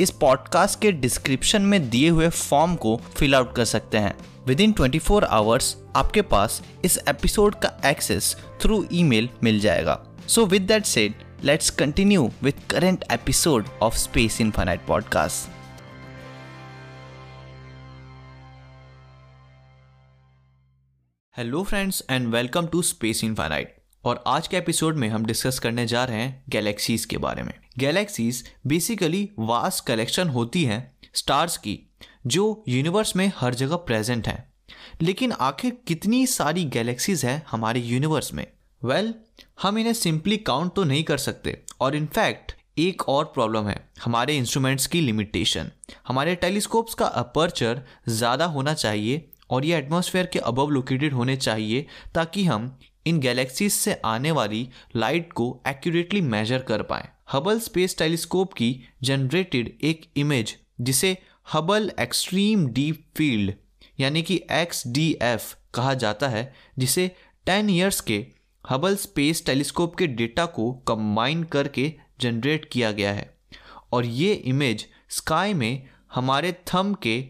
इस पॉडकास्ट के डिस्क्रिप्शन में दिए हुए फॉर्म को फिल आउट कर सकते हैं। Within twenty four hours आपके पास इस एपिसोड का एक्सेस थ्रू ईमेल मिल जाएगा। So with that said let's continue with current episode of space infinite podcast hello friends and welcome to space infinite और आज के एपिसोड में हम डिस्कस करने जा रहे हैं गैलेक्सीज के बारे में। गैलेक्सीज बेसिकली वास्ट कलेक्शन होती हैं स्टार्स की जो यूनिवर्स में हर जगह प्रेजेंट हैं। लेकिन आखिर कितनी सारी गैलेक्सीज हैं हमारे यूनिवर्स में? वेल well, हम इन्हें सिंपली काउंट तो नहीं कर सकते और इनफैक्ट एक और प्रॉब्लम है हमारे इंस्ट्रूमेंट्स की लिमिटेशन हमारे टेलीस्कोप्स का अपर्चर ज़्यादा होना चाहिए और ये एटमॉस्फेयर के अबव लोकेटेड होने चाहिए ताकि हम इन गैलेक्सीज से आने वाली लाइट को एक्यूरेटली मेजर कर पाए। हबल स्पेस टेलीस्कोप की जनरेटेड एक इमेज जिसे हबल एक्सट्रीम डीप फ़ील्ड यानी कि एक्स डी एफ़ कहा जाता है, जिसे 10 ईयर्स के हबल स्पेस टेलीस्कोप के डेटा को कंबाइन करके जनरेट किया गया है। और ये इमेज स्काई में हमारे थम के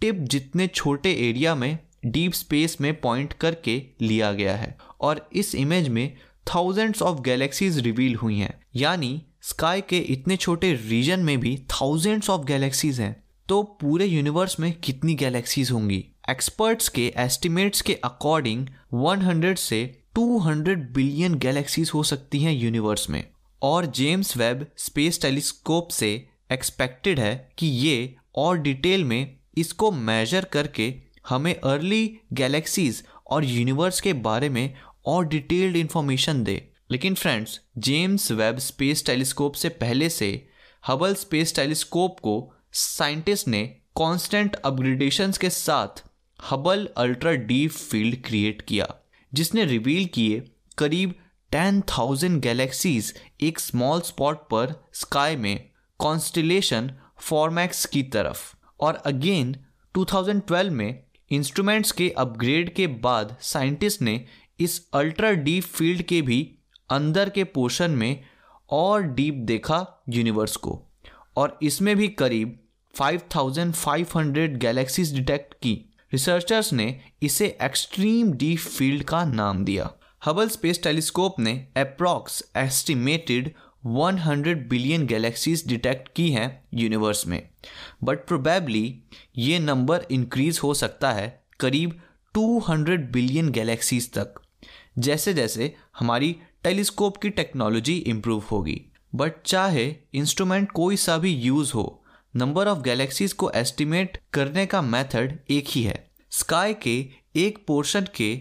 टिप जितने छोटे एरिया में डीप स्पेस में पॉइंट करके लिया गया है और इस इमेज में थाउजेंड्स ऑफ़ गैलेक्सीज रिवील हुई हैं। यानी स्काई के इतने छोटे रीजन में भी थाउजेंड्स ऑफ़ गैलेक्सीज हैं। तो पूरे यूनिवर्स में कितनी गैलेक्सीज होंगी? एक्सपर्ट्स के एस्टिमेट्स के अकॉर्डिंग 100 से 200 बिलियन गैलेक्सीज हो सकती हैं यूनिवर्स में। और जेम्स वेब स्पेस टेलीस्कोप से एक्सपेक्टेड है कि ये और डिटेल में इसको मेजर करके हमें अर्ली गैलेक्सीज और यूनिवर्स के बारे में और डिटेल्ड इंफॉर्मेशन दे। लेकिन friends James Webb space telescope से पहले से हबल स्पेस टेलीस्कोप को साइंटिस्ट ने कांस्टेंट अपग्रेडेशन के साथ Hubble ultra deep field create किया, जिसने रिवील किए करीब टेन थाउज़ेंड गैलेक्सीज एक स्मॉल स्पॉट पर स्काई में कॉन्स्टिलेशन फॉर्मैक्स की तरफ़। और अगेन 2012 में इंस्ट्रूमेंट्स के अपग्रेड के बाद साइंटिस्ट ने इस अल्ट्रा डीप फ़ील्ड के भी अंदर के पोर्शन में और डीप देखा यूनिवर्स को और इसमें भी करीब 5500 गैलेक्सीज डिटेक्ट की। रिसर्चर्स ने इसे एक्सट्रीम डीप फ़ील्ड का नाम दिया। हबल स्पेस टेलीस्कोप ने approx estimated 100 billion galaxies detect की हैं यूनिवर्स में। बट प्रोबेबली ये नंबर इंक्रीज हो सकता है करीब 200 बिलियन गैलेक्सीज तक। जैसे जैसे हमारी टेलीस्कोप की टेक्नोलॉजी इम्प्रूव होगी। बट चाहे इंस्ट्रूमेंट कोई सा भी यूज़ हो नंबर ऑफ़ गैलेक्सीज को एस्टिमेट करने का मेथड एक ही है। स्काई के एक पोर्शन के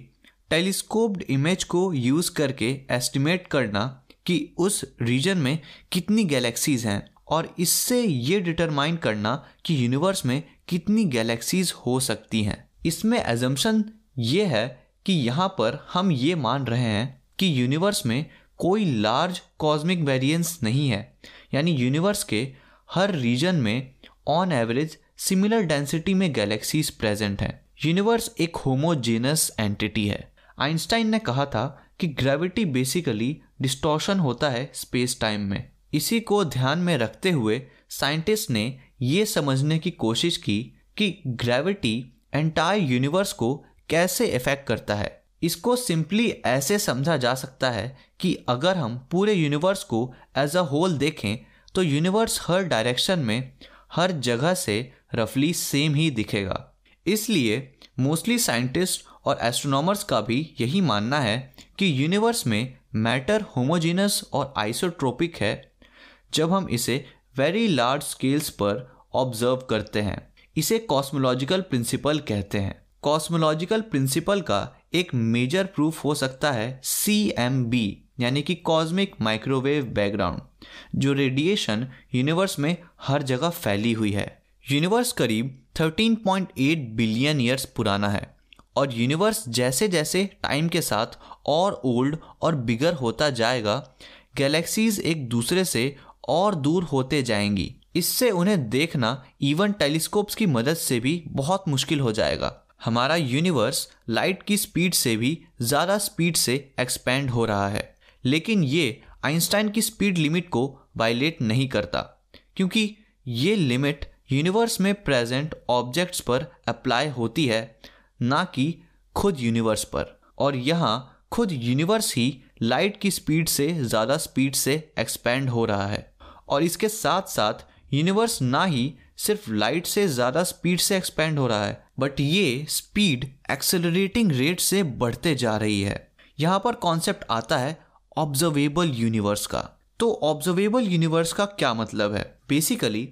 टेलीस्कोप्ड इमेज को यूज़ करके एस्टिमेट करना कि उस रीजन में कितनी गैलेक्सीज हैं और इससे ये डिटरमाइन करना कि यूनिवर्स में कितनी गैलेक्सीज हो सकती हैं। इसमें एजम्पन ये है कि यहाँ पर हम ये मान रहे हैं कि यूनिवर्स में कोई लार्ज कॉस्मिक वेरिएंस नहीं है। यानी यूनिवर्स के हर रीजन में ऑन एवरेज सिमिलर डेंसिटी में गैलेक्सीज प्रेजेंट हैं। यूनिवर्स एक होमोजेनस एंटिटी है। आइंस्टाइन ने कहा था कि ग्रेविटी बेसिकली डिस्टॉर्शन होता है स्पेस टाइम में। इसी को ध्यान में रखते हुए साइंटिस्ट ने ये समझने की कोशिश की कि ग्रेविटी एंटायर यूनिवर्स को कैसे इफ़ेक्ट करता है। इसको सिंपली ऐसे समझा जा सकता है कि अगर हम पूरे यूनिवर्स को एज अ होल देखें तो यूनिवर्स हर डायरेक्शन में, हर जगह से रफली सेम ही दिखेगा। इसलिए मोस्टली साइंटिस्ट और एस्ट्रोनॉमर्स का भी यही मानना है कि यूनिवर्स में मैटर होमोजीनस और आइसोट्रोपिक है, जब हम इसे वेरी लार्ज स्केल्स पर ऑब्ज़र्व करते हैं। इसे कॉस्मोलॉजिकल प्रिंसिपल कहते हैं। कॉस्मोलॉजिकल प्रिंसिपल का एक मेजर प्रूफ हो सकता है सी एम बी यानी कि कॉस्मिक माइक्रोवेव बैकग्राउंड जो रेडिएशन यूनिवर्स में हर जगह फैली हुई है। यूनिवर्स करीब 13.8 बिलियन ईयर्स पुराना है। और यूनिवर्स जैसे जैसे टाइम के साथ और ओल्ड और बिगर होता जाएगा गैलेक्सीज एक दूसरे से और दूर होते जाएँगी। इससे उन्हें देखना इवन टेलीस्कोप्स की मदद से भी बहुत मुश्किल हो जाएगा। हमारा यूनिवर्स लाइट की स्पीड से भी ज़्यादा स्पीड से एक्सपेंड हो रहा है। लेकिन ये आइंस्टाइन की स्पीड लिमिट को वायलेट नहीं करता, क्योंकि ये लिमिट यूनिवर्स में प्रेजेंट ऑब्जेक्ट्स पर अप्लाई होती है। ना कि खुद यूनिवर्स पर। और यहाँ खुद यूनिवर्स ही लाइट की स्पीड से, ज़्यादा स्पीड से एक्सपेंड हो रहा है। और इसके साथ साथ यूनिवर्स ना ही सिर्फ़ लाइट से, ज़्यादा स्पीड से एक्सपेंड हो रहा है बट ये स्पीड एक्सेलरेटिंग रेट से बढ़ते जा रही है। यहाँ पर कॉन्सेप्ट आता है ऑब्जर्वेबल यूनिवर्स का। तो ऑब्जर्वेबल यूनिवर्स का क्या मतलब है? बेसिकली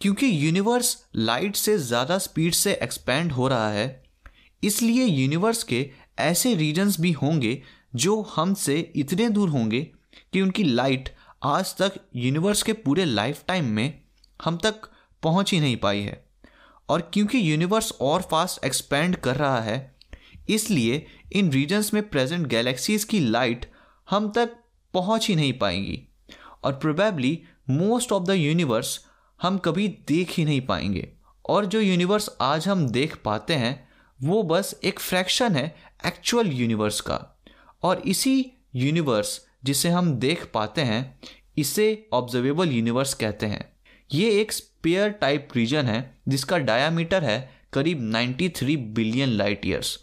क्योंकि यूनिवर्स लाइट से, ज़्यादा स्पीड से एक्सपेंड हो रहा है इसलिए यूनिवर्स के ऐसे रीजन्स भी होंगे जो हमसे इतने दूर होंगे कि उनकी लाइट आज तक यूनिवर्स के पूरे लाइफ टाइम में हम तक पहुँच ही नहीं पाई है। और क्योंकि यूनिवर्स और फास्ट एक्सपेंड कर रहा है, इसलिए इन रीजन्स में प्रेजेंट गैलेक्सीज की लाइट हम तक पहुँच ही नहीं पाएँगी। और probably most of the universe हम कभी देख ही नहीं पाएँगे। और जो यूनिवर्स आज हम देख पाते हैं वो बस एक फ्रैक्शन है एक्चुअल यूनिवर्स का। और इसी यूनिवर्स जिसे हम देख पाते हैं, इसे ऑब्जर्वेबल यूनिवर्स कहते हैं। ये एक स्पेयर टाइप रीजन है, जिसका डायामीटर है करीब 93 बिलियन लाइट ईयर्स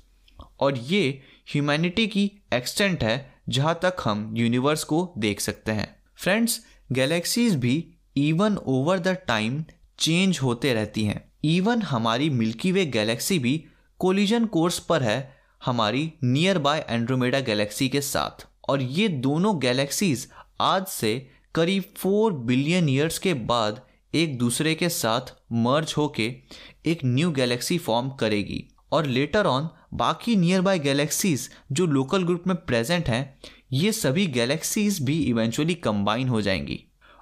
और ये ह्यूमैनिटी की एक्सटेंट है, जहाँ तक हम यूनिवर्स को देख सकते हैं। फ्रेंड्स गैलेक्सीज भी even over the time change होते रहती हैं। इवन हमारी मिल्की वे गैलेक्सी भी कोलिजन कोर्स पर है हमारी नियर बाय एंड्रोमेडा गैलेक्सी के साथ। और ये दोनों गैलेक्सीज आज से करीब फोर बिलियन ईयर्स के बाद एक दूसरे के साथ मर्ज होके एक न्यू गैलेक्सी फॉर्म करेगी। और लेटर ऑन बाकी नियर बाय गैलेक्सीज जो लोकल ग्रुप में प्रेजेंट हैं, ये सभी गैलेक्सीज भी इवेंचुअली कंबाइन हो जाएँगी।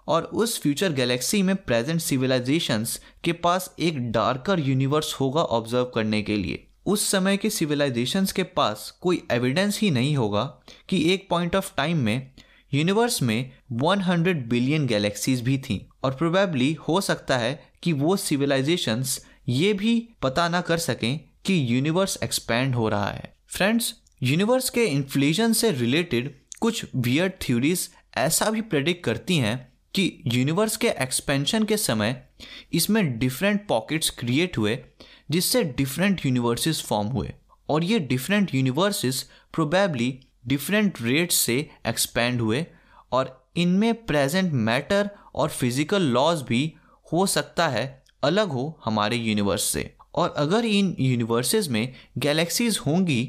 और उस फ्यूचर गैलेक्सी में प्रेजेंट सिविलाइजेशंस के पास एक डार्कर यूनिवर्स होगा ऑब्ज़र्व करने के लिए। उस समय के सिविलाइजेशंस के पास कोई एविडेंस ही नहीं होगा कि एक पॉइंट ऑफ़ टाइम में यूनिवर्स में 100 बिलियन गैलेक्सीज भी थीं और प्रोबेबली हो सकता है कि वो सिविलाइजेशंस ये भी पता ना कर सकें कि यूनिवर्स एक्सपैंड हो रहा है। फ्रेंड्स यूनिवर्स के इन्फ्लेशन से रिलेटेड कुछ वियर्ड थ्योरीज ऐसा भी प्रेडिक्ट करती हैं कि यूनिवर्स के एक्सपेंशन के समय इसमें डिफरेंट पॉकेट्स क्रिएट हुए, जिससे डिफरेंट यूनिवर्सेस फॉर्म हुए। और ये different universes probably different rate से एक्सपेंड हुए, और इनमें प्रेजेंट मैटर और फ़िज़िकल लॉज भी हो सकता है, अलग हो हमारे यूनिवर्स से। और अगर इन यूनिवर्सेस में गैलेक्सीज होंगी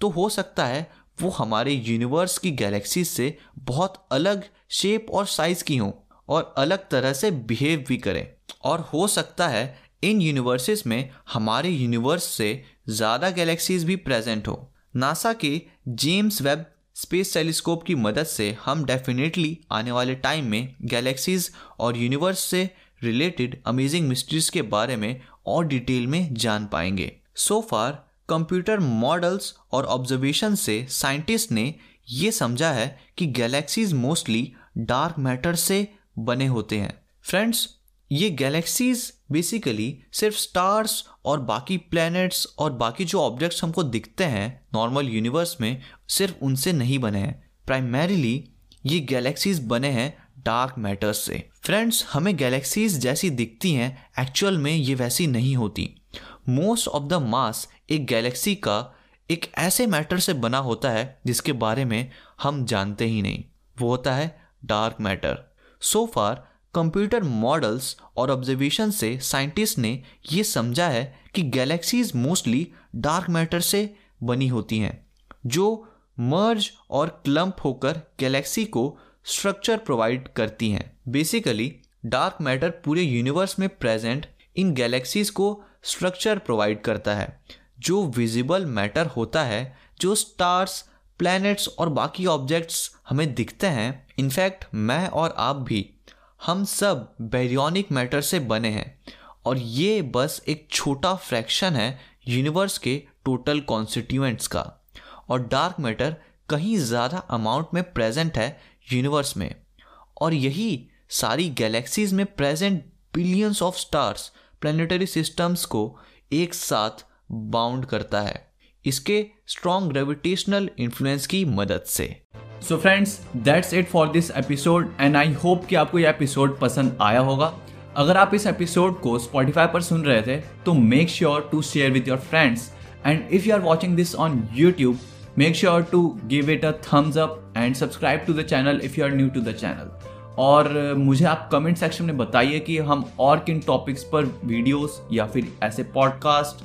तो हो सकता है वो हमारे यूनिवर्स की गैलेक्सीज से बहुत अलग शेप और साइज़ की हों, और अलग तरह से बिहेव भी करें। और हो सकता है इन यूनिवर्सेस में हमारे यूनिवर्स से ज़्यादा गैलेक्सीज भी प्रेजेंट हो। नासा के जेम्स वेब स्पेस टेलीस्कोप की मदद से हम डेफिनेटली आने वाले टाइम में गैलेक्सीज और यूनिवर्स से रिलेटेड अमेजिंग मिस्ट्रीज के बारे में और डिटेल में जान पाएँगे। सो फार कंप्यूटर मॉडल्स और ऑब्जर्वेशन से साइंटिस्ट ने ये समझा है कि गैलेक्सीज मोस्टली डार्क मैटर से बने होते हैं। फ्रेंड्स ये गैलेक्सीज बेसिकली सिर्फ़ स्टार्स और बाकी प्लैनेट्स और बाकी जो ऑब्जेक्ट्स हमको दिखते हैं नॉर्मल यूनिवर्स में, सिर्फ़ उनसे नहीं बने हैं। प्राइमरीली ये गैलेक्सीज बने हैं डार्क मैटर्स से। फ्रेंड्स हमें गैलेक्सीज जैसी दिखती हैं एक्चुअल में ये वैसी नहीं होती। मोस्ट ऑफ़ द मास एक गैलेक्सी का एक ऐसे मैटर से बना होता है, जिसके बारे में हम जानते ही नहीं। वो होता है dark matter so far computer models और ऑब्जर्वेशन से साइंटिस्ट ने ये समझा है कि गैलेक्सीज मोस्टली डार्क मैटर से बनी होती हैं, जो मर्ज और क्लम्प होकर गैलेक्सी को स्ट्रक्चर प्रोवाइड करती हैं। बेसिकली डार्क मैटर पूरे यूनिवर्स में प्रेजेंट इन गैलेक्सीज को स्ट्रक्चर प्रोवाइड करता है, जो विजिबल मैटर होता है, जो स्टार्स प्लैनेट्स और बाकी ऑब्जेक्ट्स हमें दिखते हैं। इनफैक्ट मैं और आप भी हम सब बैरियोनिक मैटर से बने हैं। और ये बस एक छोटा फ्रैक्शन है यूनिवर्स के टोटल कॉन्स्टिट्यूएंट्स का। और डार्क मैटर कहीं ज़्यादा अमाउंट में प्रेजेंट है यूनिवर्स में। और यही सारी गैलेक्सीज में present billions of stars planetary systems को एक साथ बाउंड करता है। इसके स्ट्रॉन्ग ग्रेविटेशनल इन्फ्लुएंस की मदद से। So friends that's it for this episode and I hope कि आपको यह एपिसोड पसंद आया होगा। अगर आप इस एपिसोड को स्पॉटिफाई पर सुन रहे थे तो make sure to share with your friends and if you are watching this on YouTube make sure to give it a thumbs up and subscribe to the channel if you are new to the channel और मुझे आप comment section में बताइए कि हम और किन topics पर वीडियोस या फिर ऐसे पॉडकास्ट